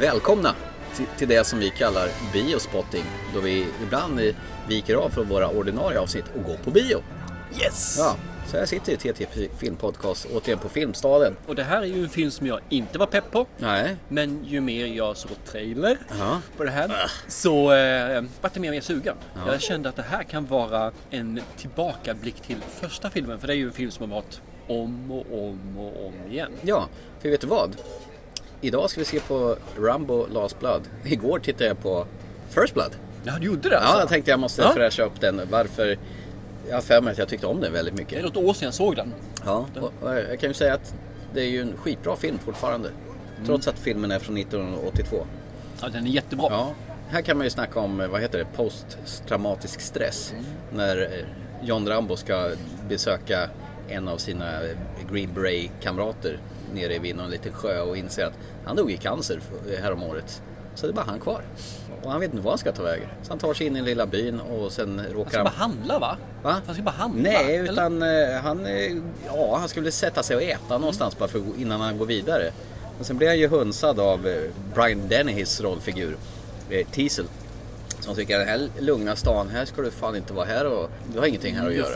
Välkomna till- det som vi kallar biospotting. Då vi ibland viker av från våra ordinarie avsnitt och går på bio. Yes! Ja, så här sitter i TT Filmpodcast, återigen på Filmstaden. Och det här är ju en film som jag inte var pepp på. Nej, Men ju mer jag såg trailer Ja. på det här så eh, vart jag mer och mer sugen. Jag kände att det här kan vara en tillbakablick till första filmen. För det är ju en film som har varit om och om och om igen. ja, för vet du vad? Idag ska vi se på Rambo Last Blood. Igår tittade jag på First Blood. Ja, du gjorde det alltså? Ja, jag tänkte jag måste Ja. fräscha upp den. Varför? Jag har för mig att jag tyckte om den väldigt Det är mycket. något år sedan jag såg den. Ja, och jag kan ju säga att det är ju en skitbra film fortfarande. Trots att filmen är från 1982. Ja, den är jättebra. Ja, här kan man ju snacka om, vad heter det, posttraumatisk stress. När eh, John Rambo ska besöka en av sina Green Beret-kamrater nere vid någon liten sjö och inser att han dog i cancer häromåret. Så det är bara han kvar. Och han vet inte vad han ska ta vägen. Så han tar sig in i den lilla byn och sen Han råkar ska han... bara handla va? Va? Han ska bara handla? Nej, eller? utan eh, han, eh, ja, han skulle sätta sig och äta någonstans bara för, innan han går vidare. Och sen blir han ju hunsad av eh, Brian Dennehy's rollfigur, Teasel. Som tycker den här lugna stan, här ska du fan inte vara här och du har ingenting här att göra.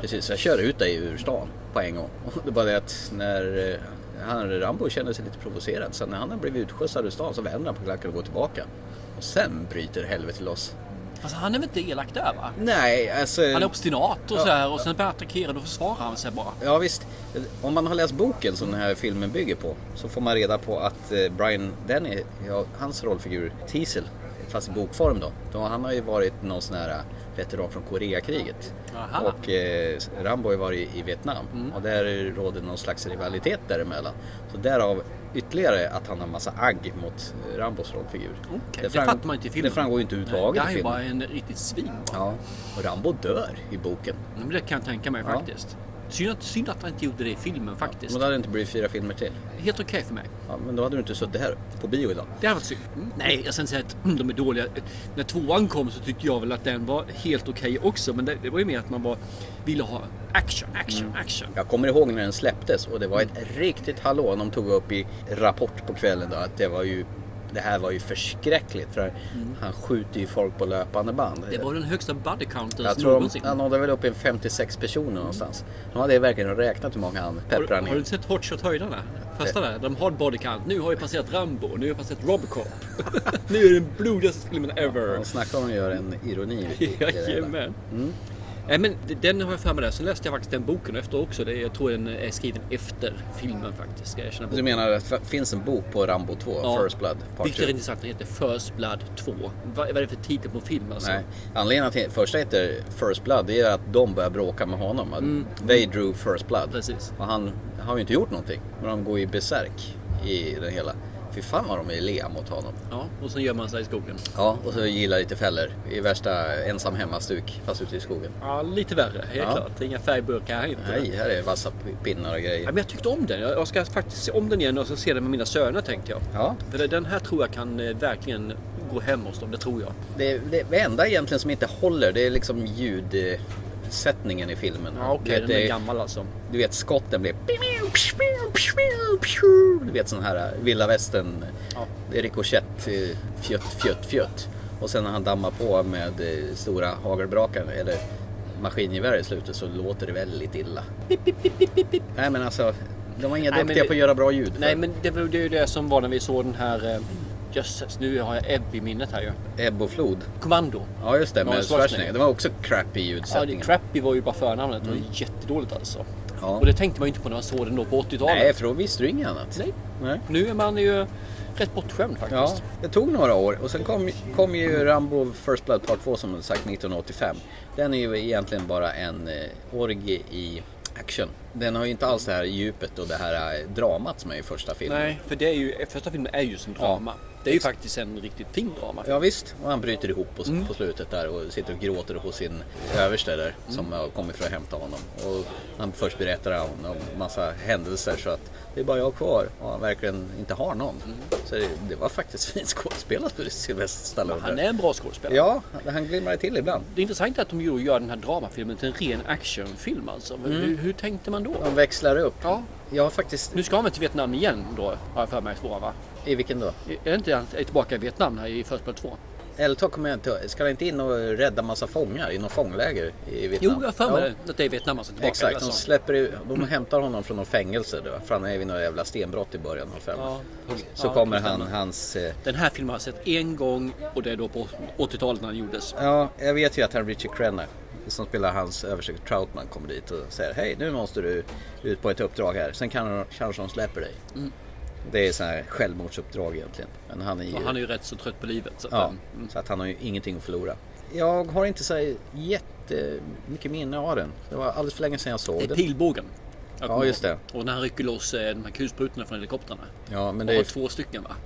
Precis, så jag kör ut dig ur stan på en gång. Det är bara det att när han, Rambo känner sig lite provocerad, så när han har blivit utskjutsad ur stan så vänder han på klacken och går tillbaka. Och sen bryter helvetet loss. Alltså, han är väl inte elak där va? Nej, alltså... Han är obstinat och så här och sen blir han attackerad och försvarar han sig bara. Ja visst, om man har läst boken som den här filmen bygger på så får man reda på att eh, Brian Denny, ja, hans rollfigur Teasel, fast i bokform då, då han har ju varit någon sån här veteran från Koreakriget. Aha. Och eh, Rambo har varit i Vietnam och där råder någon slags rivalitet däremellan. Så därav ytterligare att han har massa agg mot eh, Rambos rollfigur. Okej, det fattar man inte i filmen. Det framgår ju inte Det överhuvudtaget i är ju bara filmen. en riktigt svin bara. Ja, och Rambo dör i boken. Men det kan jag tänka mig Ja. faktiskt. Synd att, synd att han inte gjorde det i filmen faktiskt. Men då hade det inte blivit fyra filmer till. Helt okej för mig. Ja, men då hade du inte suttit här på bio idag. Det hade varit synd. Mm. Nej, jag ska inte säga att de är dåliga. När tvåan kom så tyckte jag väl att den var helt okej också. Men det, det var ju mer att man bara ville ha action, action, Mm. action. Jag kommer ihåg när den släpptes och det var ett riktigt hallå. De tog upp i Rapport på kvällen då att det var ju det här var ju förskräckligt för han skjuter ju folk på löpande band. Mm. Det var den högsta body jag de, någonsin. han nådde väl upp i en 56 personer någonstans. De hade verkligen räknat hur många han pepprade du- har du ner. inte sett Hot Shot höjdarna? Första där, de har body count. Nu har vi passerat Rambo, nu har vi passerat Robocop. nu är det den blodigaste filmen ever. De snackar om att göra en ironi. Jajamän. Nej men den har jag för mig där. Sen läste jag faktiskt den boken efter också. Det, jag tror den är skriven efter filmen faktiskt. Ska jag. Du menar att det finns en bok på Rambo 2, Ja. First Blood, Part Vilket är 2? intressant. Den heter First Blood 2. Vad, är det för titel på film alltså? Nej. Anledningen till att första heter First Blood det är att de börjar bråka med honom. Att They drew First Blood. Mm. Precis. Och han har ju inte gjort någonting. Men de går ju besärk i det hela. Fy fan vad de är lea mot honom. Ja, och sen gör man sig i skogen. Ja, och så gillar lite fällor. I värsta ensam hemmastuk fast ute i skogen. Ja, lite värre. Helt Ja. klart. Inga färgburkar här inte. Nej, här är vassa pinnar och Ja, grejer. men jag tyckte om den. Jag ska faktiskt se om den igen och så se den med mina söner tänkte jag. Ja, För den här tror jag kan eh, verkligen gå hem hos dem. Det tror jag. det, det, det enda egentligen som inte håller det är liksom ljudsättningen i filmen. Ja, okej. Vet, den det- är gammal alltså. Du vet skotten blir... Du vet sån här äh, vilda västern Ja. rikoschett, eh, fjutt, fjutt, fjutt. Och sen när han dammar på med eh, stora hagelbrakar eller maskingevär i slutet så låter det väldigt illa. Nej men alltså, de var inga Nej, duktiga det- på att göra bra ljud. för. Nej, men det var det ju det som var när vi såg den här... Jösses, nu har jag Ebb i minnet här ju. Ebb och flod. Kommando. Ja just det, Ja, med Schwarzenegger. Schwarzenegger. Det var också crappy Ja, det, ljudsättning. Crappy var ju bara förnamnet. Det var jättedåligt alltså. Ja. Och det tänkte man ju inte på när man såg den då på 80-talet. Nej, för då visste du inget annat. Nej. Nej. Nu är man ju rätt bortskämd Ja, faktiskt. det tog några år och sen kom, kom ju Rambo First Blood Part 2 som sagt 1985. Den är ju egentligen bara en eh, orgie i action. Den har ju inte alls det här djupet och det här eh, dramat som är i första filmen. Nej, för det är ju, första filmen är ju som drama. Det är ju faktiskt en riktigt fin drama. Ja visst, och han bryter ihop på, Mm. på slutet där och sitter och gråter hos sin överste där som har kommit för att hämta honom. Och han först berättar han om massa händelser så att det är bara jag kvar och han verkligen inte har någon. Mm. Så det, det var faktiskt fint skådespelat för Sylvester Stallone. Han är en bra skådespelare. Ja, han glimmar till ibland. Det är att de gör den här dramafilmen till en ren actionfilm alltså. Men Hur, hur tänkte man då? De växlar upp. Ja. Jag har faktiskt... Nu ska han väl till Vietnam igen då, har jag för mig, tvåan va? I vilken då? Är det inte han är tillbaka i Vietnam här i First Blood 2? Eldtag kommer jag inte Ska han inte in och rädda massa fångar i någon fångläger i Vietnam? Jo, jag har för mig Ja. att det är Vietnam är tillbaka. Exakt, de släpper de hämtar honom från någon fängelse då. För han är vid något jävla stenbrott i början av filmen. Ja, Så ja, kommer han, hans... eh, Den här filmen har jag sett en gång och det är då på 80-talet när den gjordes. Ja, jag vet ju att han Richie Crenna som spelar hans överste Troutman kommer dit och säger Hej, nu måste du ut på ett uppdrag här. Sen kan- kanske de släpper dig. Det är så här självmordsuppdrag egentligen. Men han är ju... Han är ju rätt så trött på livet. Så Ja, mm. så att han har ju ingenting att förlora. Jag har inte så här jättemycket minne av den. Det var alldeles för länge sedan jag såg Det är den. pilbågen. Jag kommer just ihåg. Och när han rycker loss eh, de här kulsprutorna från helikoptrarna. Ja, men Det det, är, två stycken va?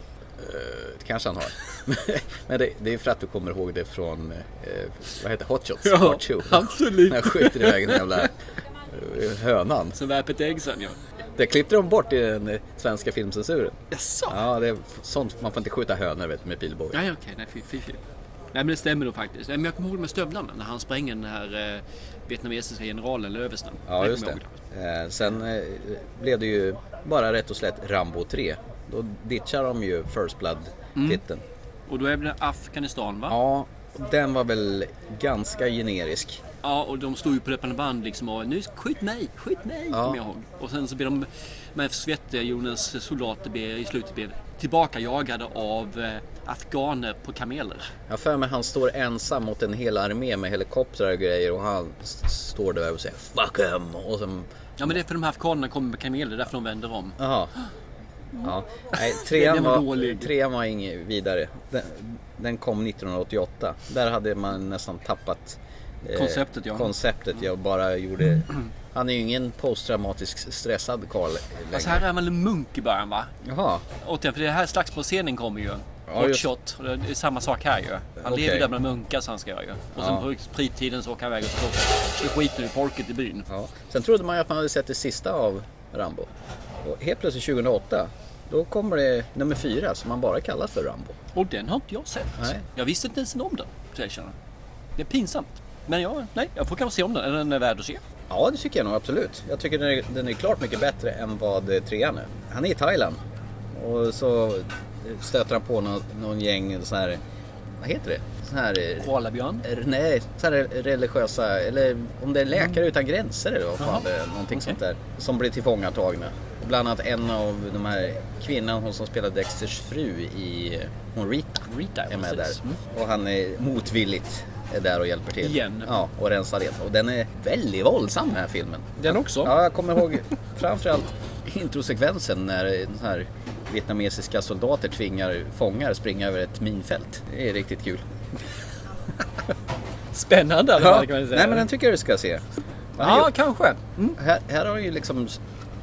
det kanske han har. men det, det är för att du kommer ihåg det från, eh, vad heter det? Hot Shots Ja, Part 2. absolut. När han skjuter iväg den jävla eh, hönan. Som värper ett ägg sen ja. Det klippte de bort i den svenska filmcensuren. Jaså? Ja, det är sånt. Man får inte skjuta hönor vet, med pilbåge. Nej okej, nej fy, fy, fy. Nej men det stämmer nog faktiskt. Men jag kommer ihåg med stövlarna när han spränger den här eh, vietnamesiska generalen eller översten. Ja, just det. Eh, sen eh, blev det ju bara rätt och slätt Rambo 3. Då ditchar de ju First Blood-titeln. Och då är det Afghanistan va? Ja, den var väl ganska generisk. Ja, och de stod ju på löpande band liksom och nu skjut mig, skjut mig, Ja. jag ihåg. Och sen så blir de med Sovjetunionens soldater blir i slutet blir tillbaka jagade av eh, afghaner på kameler. Jag för mig han står ensam mot en hel armé med helikoptrar och grejer och han står där och säger Fuck em! Och sen... Ja men det är för de här afghanerna kommer med kameler, därför de vänder om. Jaha. Ja. Nej, trean var var, trean var inget vidare. Den, den kom 1988. Där hade man nästan tappat Konceptet, ja. Konceptet, jag bara gjorde... Han är ju ingen posttraumatisk stressad karl längre. Alltså här är han väl en munk i början va? Jaha, Återigen, för det här slagsmålsscenen kommer ju. Ja, just- shot. Och det är samma sak här ju. Han Okej. lever där bland munkar så han ska göra ju. Och Ja. sen på sprittiden så åker han iväg och slår slår skiten ur folket i byn. ja. Sen trodde man ju att man hade sett det sista av Rambo. Och helt plötsligt 2008, då kommer det nummer fyra som man bara kallar för Rambo. Och den har inte jag sett. Nej. Jag visste inte ens om den, ska jag. Det är pinsamt. Men ja, nej, jag får kanske se om den. Är den är värd att se? Ja, det tycker jag nog absolut. Jag tycker den är, den är klart mycket bättre än vad eh, trean är. Han är i Thailand och så stöter han på någon, någon gäng så här, vad heter det? Så här, eh, Koalabjörn? eh, nej, så här religiösa, eller om det är Läkare Utan Gränser eller vad fan det är, någonting Okej. sånt där. Som blir tillfångatagna. Bland annat en av de här kvinnan, hon som spelar Dexters fru i, eh, hon Rita, Rita, är med precis. där. Mm. Och han är motvilligt är där och hjälper till. Igen. Ja, och rensar det. Och den är väldigt våldsam den här filmen. Den också? Ja, jag kommer ihåg framförallt introsekvensen när så här vietnamesiska soldater tvingar fångar springa över ett minfält. Det är riktigt kul. Spännande alla fall, kan man säga. Nej men den tycker jag du ska se. Ja, kanske. Mm. här, här har ju liksom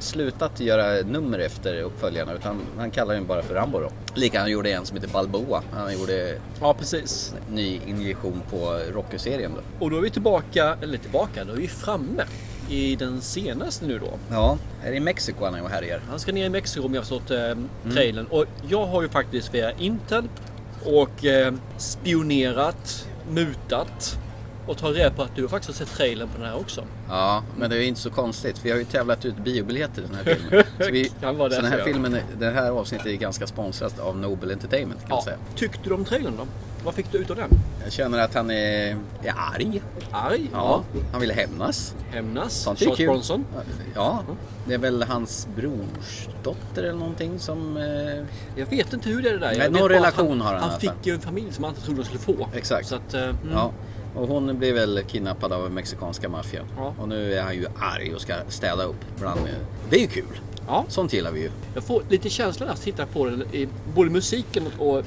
slutat göra nummer efter uppföljarna utan han kallar den bara för Rambo då. Lika han gjorde en som heter Balboa. Han gjorde Ja, precis. ny injektion på Rocky-serien då. Och då är vi tillbaka, eller tillbaka, då är vi framme i den senaste nu då. Ja, är det i Mexiko han är och härjar? Han ska ner i Mexiko om jag har förstått eh, trailern. Och jag har ju faktiskt via Intel och eh, spionerat, mutat och tagit reda på att du har faktiskt sett trailern på den här också. Ja, men det är inte så konstigt. Vi har ju tävlat ut biobiljetter i den här filmen. Så, vi, så den här filmen, är- det här avsnittet är ganska sponsrat av Noble Entertainment kan Ja. säga. Tyckte du om trailern då? Vad fick du ut av den? Jag känner att han är, är arg. Arg? Ja, han vill hämnas. Hämnas? Sånt Charles kul. Bronson? Ja, det är väl hans brorsdotter eller någonting som... Eh, Jag vet inte hur det är det där. Jag Nej, någon relation har han i Han alla fick ju en familj som han inte trodde han skulle få. Exakt. Så att, eh, mm. Ja, och hon blir väl kidnappad av mexikanska maffian. Ja. Och nu är han ju arg och ska städa upp bland... Det är ju kul. ja. Sånt gillar vi ju. Jag får lite känslan jag tittar på den, i både musiken och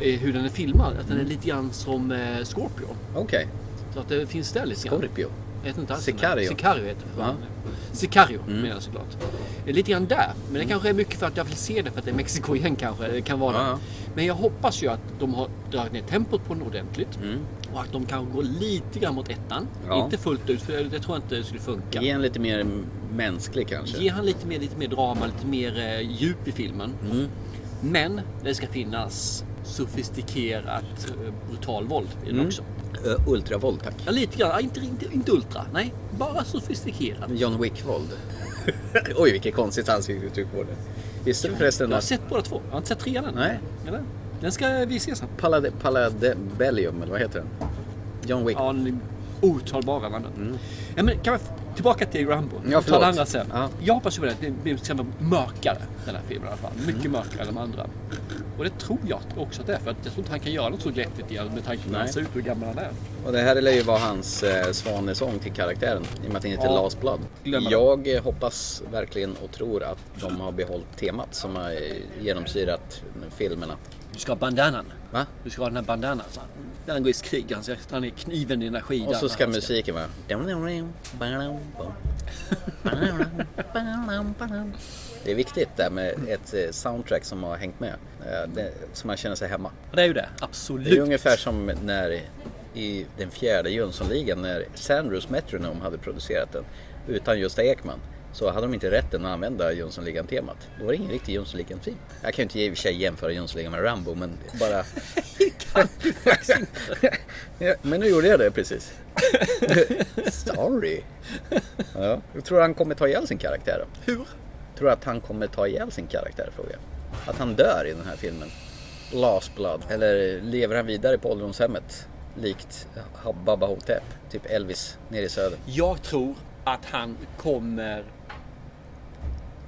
eh, hur den är filmad. Att den är lite grann som eh, Scorpio. Okej, Så att det finns där lite grann. Scorpio. Jag vet inte alls Sicario. Sicario heter det. Ja. Mm. Sicario menar jag såklart. Lite grann där. Men det kanske är mycket för att jag vill se det för att det är Mexiko igen kanske. Det kan vara Ja, ja. Men jag hoppas ju att de har dragit ner tempot på den ordentligt. Och att de kan gå lite grann mot ettan. Ja. Inte fullt ut för det tror jag inte skulle funka. Ge en lite mer mänsklig kanske. Ge han lite mer, lite mer drama, lite mer eh, djup i filmen. Mm. Men det ska finnas sofistikerat eh, brutal våld i den Mm. också. Ö, Ultravåld tack. Ja, lite grann. Inte, inte, inte ultra. Nej, bara sofistikerat. John Wick-våld. Oj, vilket konstigt ansiktsuttryck på det. Visste du förresten Jag har att sett båda två. Jag har inte sett trean än. Nej. Eller? Den ska vi se sen. Palade, Paladebellium, eller vad heter den? John Wick. Ja, ni otalbara. Ja, men kan vi tillbaka till Rambo? Mm. Ja, Ta förlåt. det andra sen. Ja. Jag hoppas ju det. Det blir ska vara mörkare den här filmen i alla fall. Mycket Mm. mörkare än de andra. Och det tror jag också att det är. För att jag tror inte han kan göra något så glättigt igen med tanke på hur han ser ut och hur gammal han är. Och det här lär ju vara hans eh, svanesång till karaktären i och med att den heter Ja. Last Blood. Jag hoppas verkligen och tror att de har behållit temat som har genomsyrat filmerna. Du ska ha bandanan. Va? Du ska ha den här bandanan. Så han, när han går i krig, han, ska- han är kniven i energi. Och där så ska musiken vara... Det är viktigt där med ett eh, soundtrack som har hängt med. Eh, Så man känner sig hemma. Och det är ju det. Det är Absolut. ungefär som när i den fjärde Jönssonligan när Sandrews Metronome hade producerat den utan Gösta Ekman så hade de inte rätten att använda Jönssonligan-temat. Då var det ingen riktig Jönssonligan-film. Jag kan ju inte i och för sig jämföra Jönssonligan med Rambo men bara... ja, men nu gjorde jag det precis. Sorry. Ja. Jag tror han kommer ta ihjäl sin karaktär då? Hur? Tror du att han kommer ta ihjäl sin karaktär frågar jag. Att han dör i den här filmen. Last Blood. Eller lever han vidare på ålderdomshemmet? Likt Baba Hotep. Typ Elvis nere i söder. Jag tror att han kommer...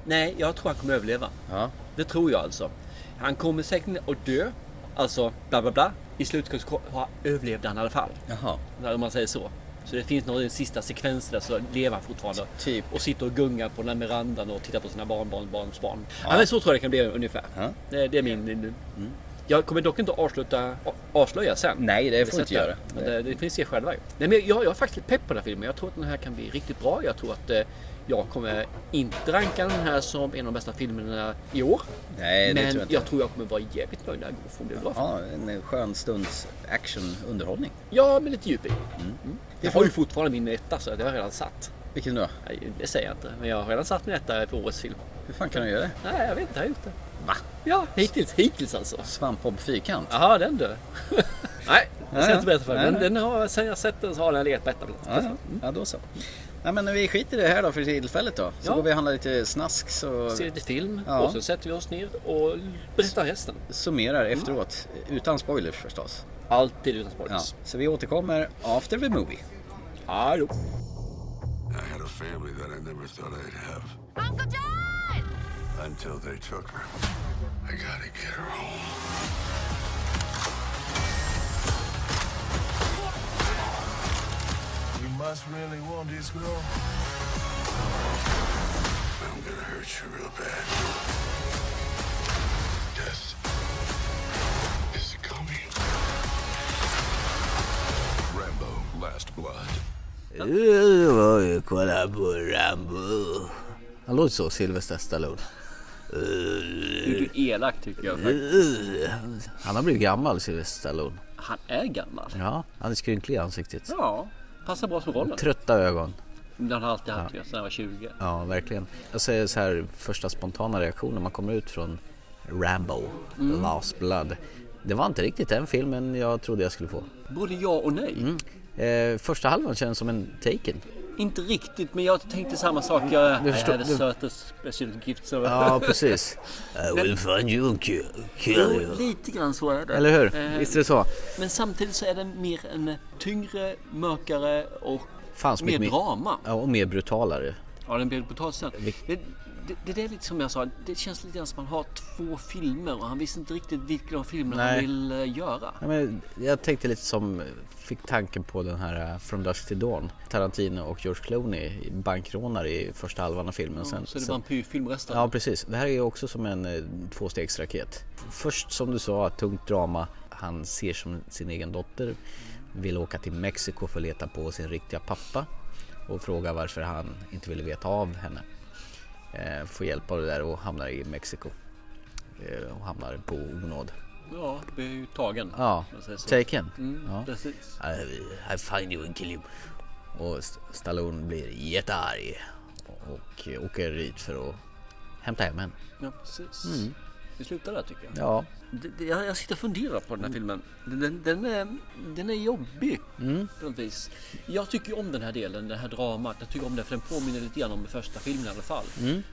Nej, jag tror han kommer överleva. Ja. Det tror jag alltså. Han kommer säkert att dö. Alltså bla bla bla. I slutet överlevde han i alla fall. Jaha. Om man säger så. Så det finns några sista sekvenser där så lever han fortfarande. Typ. Och sitter och gungar på den här verandan och tittar på sina barnbarn, barnsbarn. Ja. men så tror jag det kan bli ungefär. Ja. Det, det är min... min Jag kommer dock inte avsluta, avslöja sen. Nej, det får du inte göra. Det, det finns se själva. Nej, men jag, jag är faktiskt pepp på den här filmen. Jag tror att den här kan bli riktigt bra. Jag tror att eh, jag kommer inte ranka den här som en av de bästa filmerna i år. Nej, det men tror jag inte. jag tror jag kommer vara jävligt nöjd när jag går från bra. Ja, en skön stunds action-underhållning. Ja, med lite djup i. Mm. Det Jag får- har ju fortfarande min etta så det har jag redan satt. Vilken då? Nej, det säger jag inte. Men jag har redan satt min etta för årets film. Hur fan kan du göra det? Nej, jag vet inte. Jag har gjort det. Va? Ja, hittills. Hittills alltså. Svampbob Fyrkant? Jaha, den du. Nej, jag ska ja. inte berätta för dig. Men den har, sen jag sett den så har den legat på etta plats. Ja, ja. ja, då så. Nej, men vi skiter i det här då för tillfället då. Så Ja. går vi och handlar lite snask så Ser lite film Ja. och så sätter vi oss ner och berättar resten. summerar efteråt. Utan spoilers förstås. Alltid utan Ja. spoilers. Så vi återkommer after the movie. Hallå. I had a family that I never thought I'd have Uncle John! Until they took her. I gotta get her home. You must really want this girl. I'm gonna hurt you real bad. Death is coming. Rambo, Last Blood. Kolla på Rambo. Han låter så, Sylvester Stallone. Du är elak tycker jag faktiskt. Han har blivit gammal, Sylvester Stallone. Han är gammal. Ja, han är skrynklig i ansiktet. Ja, passar bra som rollen. Trötta ögon. Den har han alltid haft ja. sedan jag var 20. Ja, verkligen. Jag säger så här, första spontana reaktion när man kommer ut från Rambo, Last Blood. Det var inte riktigt den filmen jag trodde jag skulle få. Både ja och nej. Eh, första halvan känns som en Taken. Inte riktigt, men jag tänkte samma sak. Jag Du I förstår- had a du- certain special gift. Så. Ja, precis. I will find you and kill, you. lite grann så är det. Eller hur? Eh, Visst är det så? Men samtidigt så är den mer en tyngre, mörkare och Fan, så mer drama. Ja, och mer brutalare. Ja, den blir brutalt sen. Det, det, det är lite som jag sa, det känns lite grann som att man har två filmer och han visste inte riktigt vilken av filmerna han vill eh, göra. Ja, men jag tänkte lite som, fick tanken på den här uh, From Dusk till Dawn. Tarantino och George Clooney, bankrånare i första halvan av filmen. sen, så det sen- vampyrfilm resten. Ja precis, det här är ju också som en eh, tvåstegsraket. Först som du sa, tungt drama. Han ser som sin egen dotter. Vill åka till Mexiko för att leta på sin riktiga pappa. Och frågar varför han inte ville veta av henne. Eh, får hjälp av det där och hamnar i Mexiko. Eh, och hamnar på onåd. Ja, blir ju tagen. Ja, taken. Mm, Ja. Precis. I, I find you and kill you. Och St- Stallone blir jättearg och, åker dit för att hämta hem henne. Ja, precis. Mm. Vi slutar där tycker jag. Ja, Jag, jag sitter och funderar på den här filmen. Den, den, är, den är jobbig på något vis. Jag tycker om den här delen, det här dramat. Jag tycker om det för den påminner lite grann om första filmen i alla fall.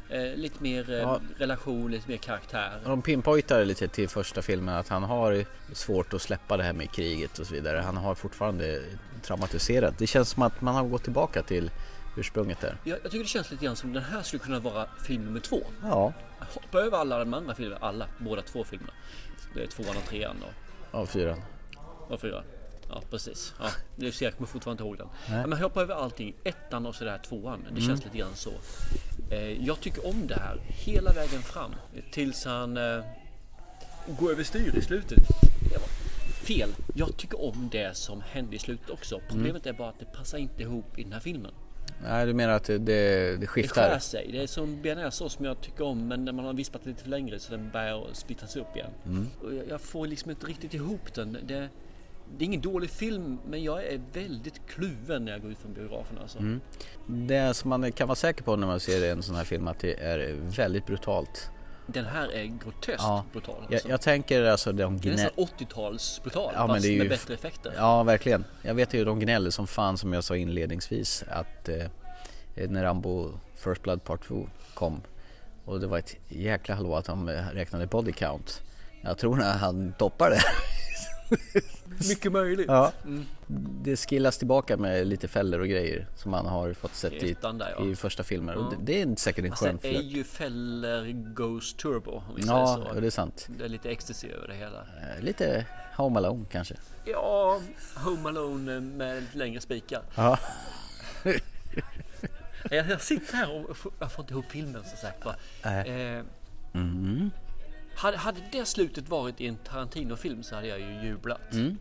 Eh, lite mer eh, Ja. relation, lite mer karaktär. de pinpointar lite till första filmen att han har svårt att släppa det här med kriget och så vidare. Han har fortfarande traumatiserat. Det känns som att man har gått tillbaka till ursprunget där. Jag, jag tycker det känns lite grann som den här skulle kunna vara film nummer två. Ja, Hoppa över alla de andra filmerna, alla, båda två filmerna. Det är tvåan och trean då. av fyran. Och fyra. Ja precis. Ja, det ser jag kommer fortfarande inte ihåg den. Ja, men hoppa över allting. Ettan och så där tvåan. Det känns lite grann så. Eh, jag tycker om det här hela vägen fram. Tills han eh, går över styr i slutet. Fel. Jag tycker om det som hände i slutet också. Problemet är bara att det passar inte ihop i den här filmen. Nej, du menar att det, det, det Det skiftar? skär sig. Det är som bearnaisesås som jag tycker om men när man har vispat lite för längre så den börjar splittras upp igen. Och jag, jag får liksom inte riktigt ihop den. Det, det är ingen dålig film men jag är väldigt kluven när jag går ut från biografen alltså. Det som man kan vara säker på när man ser en sån här film att det är väldigt brutalt. Den här är groteskt Ja, brutal. Jag, Alltså. jag tänker alltså de det är gnä... nästan 80-tals brutal Ja, men fast det är ju- med bättre effekter. Ja, verkligen. Jag vet ju de gnäller som fan som jag sa inledningsvis att eh, när Rambo First Blood Part 2 kom och det var ett jäkla hallå att de räknade body count. Jag tror när han toppar det. Mycket möjligt. Ja. Det skillas tillbaka med lite fällor och grejer som man har fått sett i, där, ja. i första filmer. Och det, det är säkert en skön Sen är flört. ju Feller Ghost Turbo om vi Ja, säger ja, så. det är sant. Det är lite ecstasy över det hela. Eh, Lite Home Alone kanske. Ja, Home Alone med lite längre spikar. Ja. Jag, sitter här och jag får inte ihop filmen som sagt va. Nej. Eh, Mm. Hade, hade det slutet varit i en Tarantino-film så hade jag ju jublat. Mm.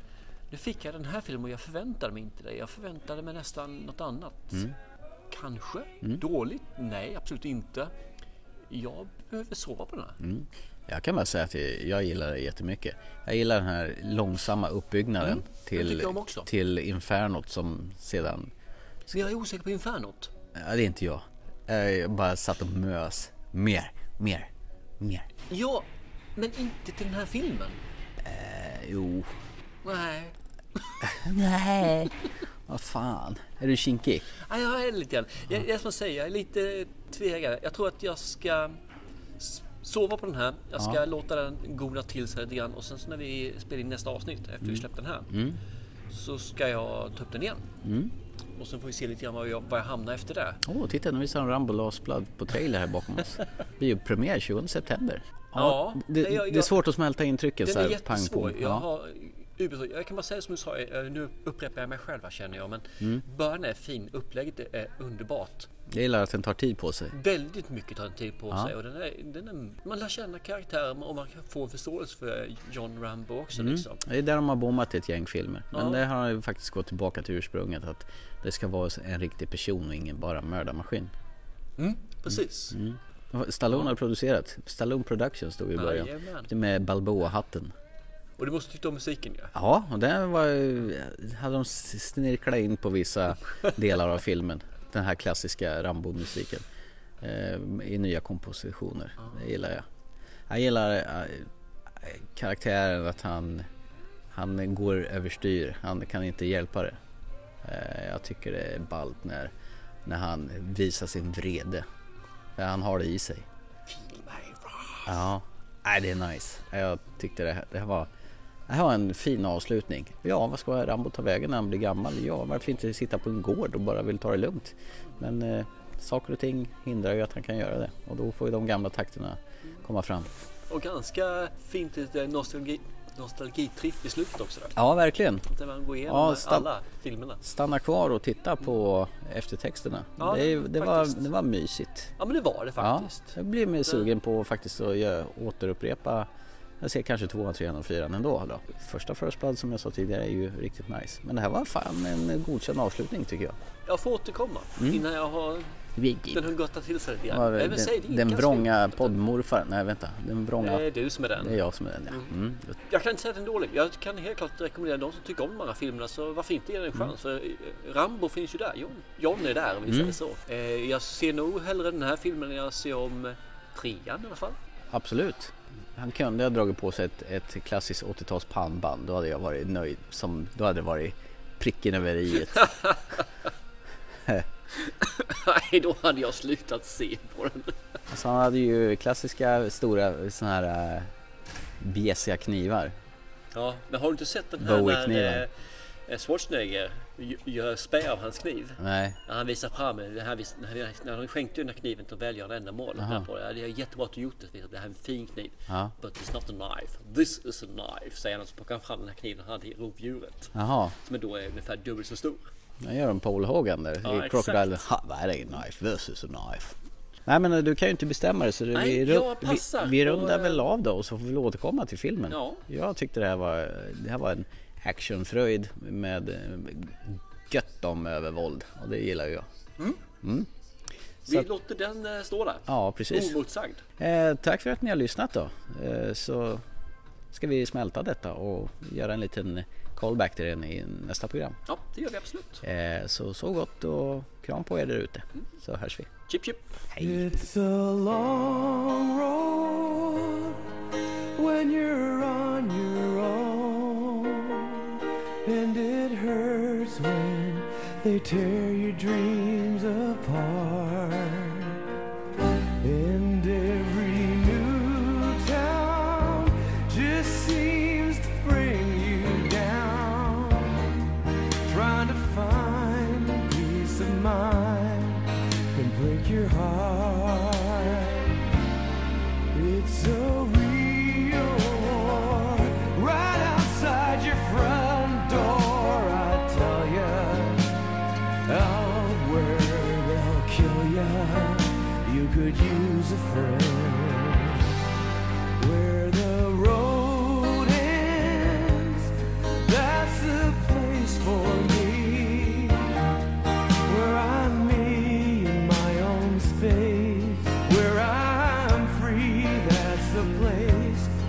Nu fick jag den här filmen och jag förväntade mig inte det. Jag förväntade mig nästan något annat. Mm. Kanske? Dåligt? Nej, absolut inte. Jag behöver sova på den här. Mm. Jag kan bara säga att jag gillar det jättemycket. Jag gillar den här långsamma uppbyggnaden Mm, till, till infernot som sedan... Så jag är osäker på Infernot. Ja, det är inte jag. Jag bara satt och mös. Mer, mer, mer. Ja, men inte till den här filmen. Eh, jo. Nej. Nej. Vad fan. Är du kinkig? Ja, jag är lite grann. Jag, jag, som säger, jag är lite tvegad. Jag tror att jag ska sova på den här. Jag ska låta den goda till sig lite grann och sen så när vi spelar in nästa avsnitt efter vi släppt den här så ska jag ta upp den igen. Och sen får vi se lite grann var jag, var jag hamnar efter det. Åh, oh, titta nu visar de Rambo Last Blood på trailer här bakom oss. Det är ju premiär 20 september. Ja, det, det- jag- det är jag- svårt att smälta intrycken Den så är här pang jättesvår. Jag, Ja. har, jag kan bara säga som du sa, eh, nu upprepar jag mig själv här känner jag. Men Mm. början är fin, upplägget är underbart. Jag gillar att den tar tid på sig. Väldigt mycket tar en tid på sig och den är, den är, man lär känna karaktären och man kan få en förståelse för John Rambo också Mm. liksom. Det är där de har bommat ett gäng filmer. Men Ja. det har ju faktiskt gått tillbaka till ursprunget att det ska vara en riktig person och ingen bara mördarmaskin. Mm, precis. Stallone har producerat. Stallone Productions stod i början. Jajamän. Med Balboa-hatten. Och du måste tycka om musiken ja. Ja, och den var ju- hade de snirklat in på vissa delar av filmen. Den här klassiska Rambo-musiken. Eh, I nya kompositioner. Det gillar jag. Jag gillar eh, karaktären att han, han går överstyr. Han kan inte hjälpa det. Eh, jag tycker det är ballt när, när han visar sin vrede. För han har det i sig. Ja, nej det är nice. Jag tyckte det här, det här var det här var en fin avslutning. Ja, vad ska Rambo ta vägen när han blir gammal? Ja, varför inte sitta på en gård och bara vill ta det lugnt? Men eh, saker och ting hindrar ju att han kan göra det och då får ju de gamla takterna komma fram. Och ganska fint lite nostalgi, nostalgitripp i slutet också där. Ja, verkligen. Där man går igenom Ja, alla filmerna. Stanna kvar och titta på eftertexterna. Ja, det, det, var, det var mysigt. Ja men det var det Ja, faktiskt. jag blir mer sugen på faktiskt att göra, återupprepa jag ser kanske tvåan, trean och fyran ändå då. Första First Blood som jag sa tidigare är ju riktigt nice. Men det här var fan en godkänd avslutning tycker jag. Jag får återkomma innan jag har den har gottat till sig lite grann. den, den vrånga poddmorfar. Nej vänta, den vrånga. Det är du som är den. Det är jag som är den ja. Mm. Jag kan inte säga att den är dålig. Jag kan helt klart rekommendera de som tycker om de här filmerna så varför inte ge den en Mm. chans? För Rambo finns ju där. John, John är där om vi Mm. säger så. Eh, Jag ser nog hellre den här filmen än jag ser om trean i alla fall. Absolut. han kunde ha dragit på sig ett, ett klassiskt 80-tals pannband. Då hade jag varit nöjd. Som, då hade det varit pricken över i. Nej, då hade jag slutat se på den. Alltså han hade ju klassiska stora sådana här äh, bjässiga knivar. Ja, men har du inte sett den här när eh, Schwarzenegger gör spä av hans kniv? Nej, När han visar fram det här, när han- skänkte den här kniven till välgörande ändamål. Aha. Ja, Det är jättebra att du gjort det. Det här är en fin kniv. Ja. But it's not a knife. This is a knife. Säger han så plockar han fram den här kniven han hade i rovdjuret. jaha. Som då är ungefär dubbelt så stor. Jag gör en Paul Hogan där Ja, i Crocodile. Ha, that ain't a knife, is a knife. Nej men du kan ju inte bestämma dig så det, Nej, vi, vi, vi rundar eh, väl av då och så får vi återkomma till filmen. Ja. Jag tyckte det här var, det här var en actionfröjd med eh, gött om övervåld och det gillar jag. Så Vi att- låter den eh, stå där. Ja precis. Omotsagd. Eh, tack för att ni har lyssnat då. Eh, så ska vi smälta detta och göra en liten callback till den i nästa program. Ja, det gör vi absolut. Eh, så så gott och kram på er där ute. Så hörs vi. Chip chip. It's a long road when you're on your own, and it hurts when they tear your dreams apart. place